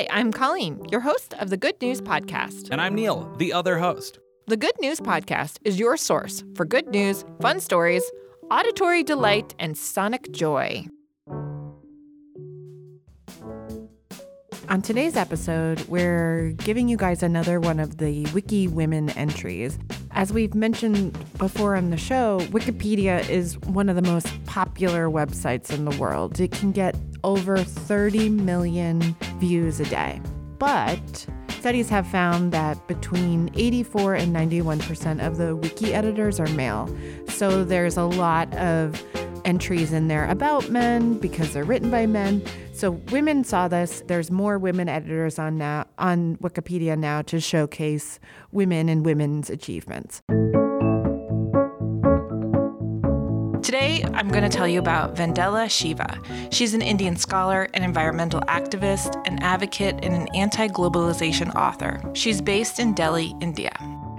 Hi, I'm Colleen, your host of the Good News Podcast. And I'm Neil, the other host. The Good News Podcast is your source for good news, fun stories, auditory delight, and sonic joy. On today's episode, we're giving you guys another one of the Wiki Women entries. As we've mentioned before on the show, Wikipedia is one of the most popular websites in the world. It can get over 30 million views a day. But studies have found that between 84 and 91% of the wiki editors are male. So there's a lot of entries in there about men because they're written by men. So women saw this. There's more women editors on now on Wikipedia now to showcase women and women's achievements. Today, I'm going to tell you about Vandana Shiva. She's an Indian scholar, an environmental activist, an advocate, and an anti globalization author. She's based in Delhi, India.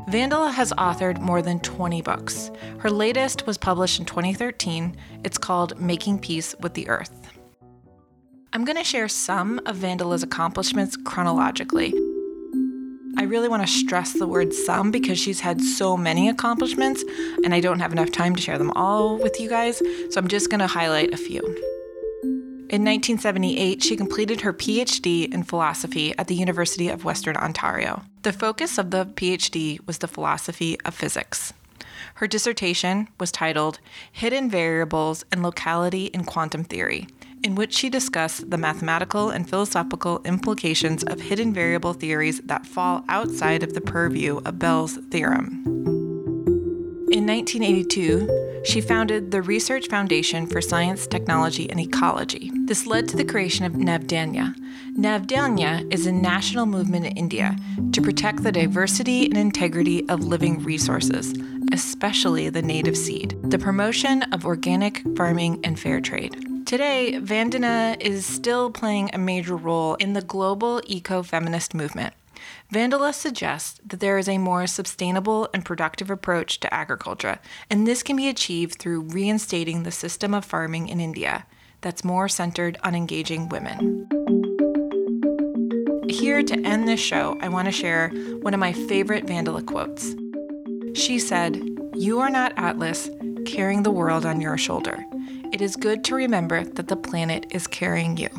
Vandana has authored more than 20 books. Her latest was published in 2013. It's called Making Peace with the Earth. I'm going to share some of Vandana's accomplishments chronologically. I really want to stress the word some because she's had so many accomplishments and I don't have enough time to share them all with you guys, so I'm just going to highlight a few. In 1978, she completed her PhD in philosophy at the University of Western Ontario. The focus of the PhD was the philosophy of physics. Her dissertation was titled Hidden Variables and Locality in Quantum Theory in which she discussed the mathematical and philosophical implications of hidden variable theories that fall outside of the purview of Bell's theorem. In 1982, she founded the Research Foundation for Science, Technology, and Ecology. This led to the creation of Navdanya. Navdanya is a national movement in India to protect the diversity and integrity of living resources, especially the native seed, the promotion of organic farming and fair trade. Today, Vandana is still playing a major role in the global eco feminist movement. Vandana suggests that there is a more sustainable and productive approach to agriculture, and this can be achieved through reinstating the system of farming in India that's more centered on engaging women. Here to end this show, I want to share one of my favorite Vandana quotes. She said, You are not Atlas carrying the world on your shoulder it is good to remember that the planet is carrying you.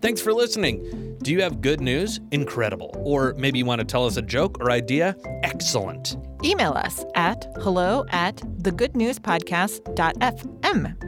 Thanks for listening. Do you have good news? Incredible. Or maybe you want to tell us a joke or idea? Excellent. Email us at hello at thegoodnewspodcast.fm.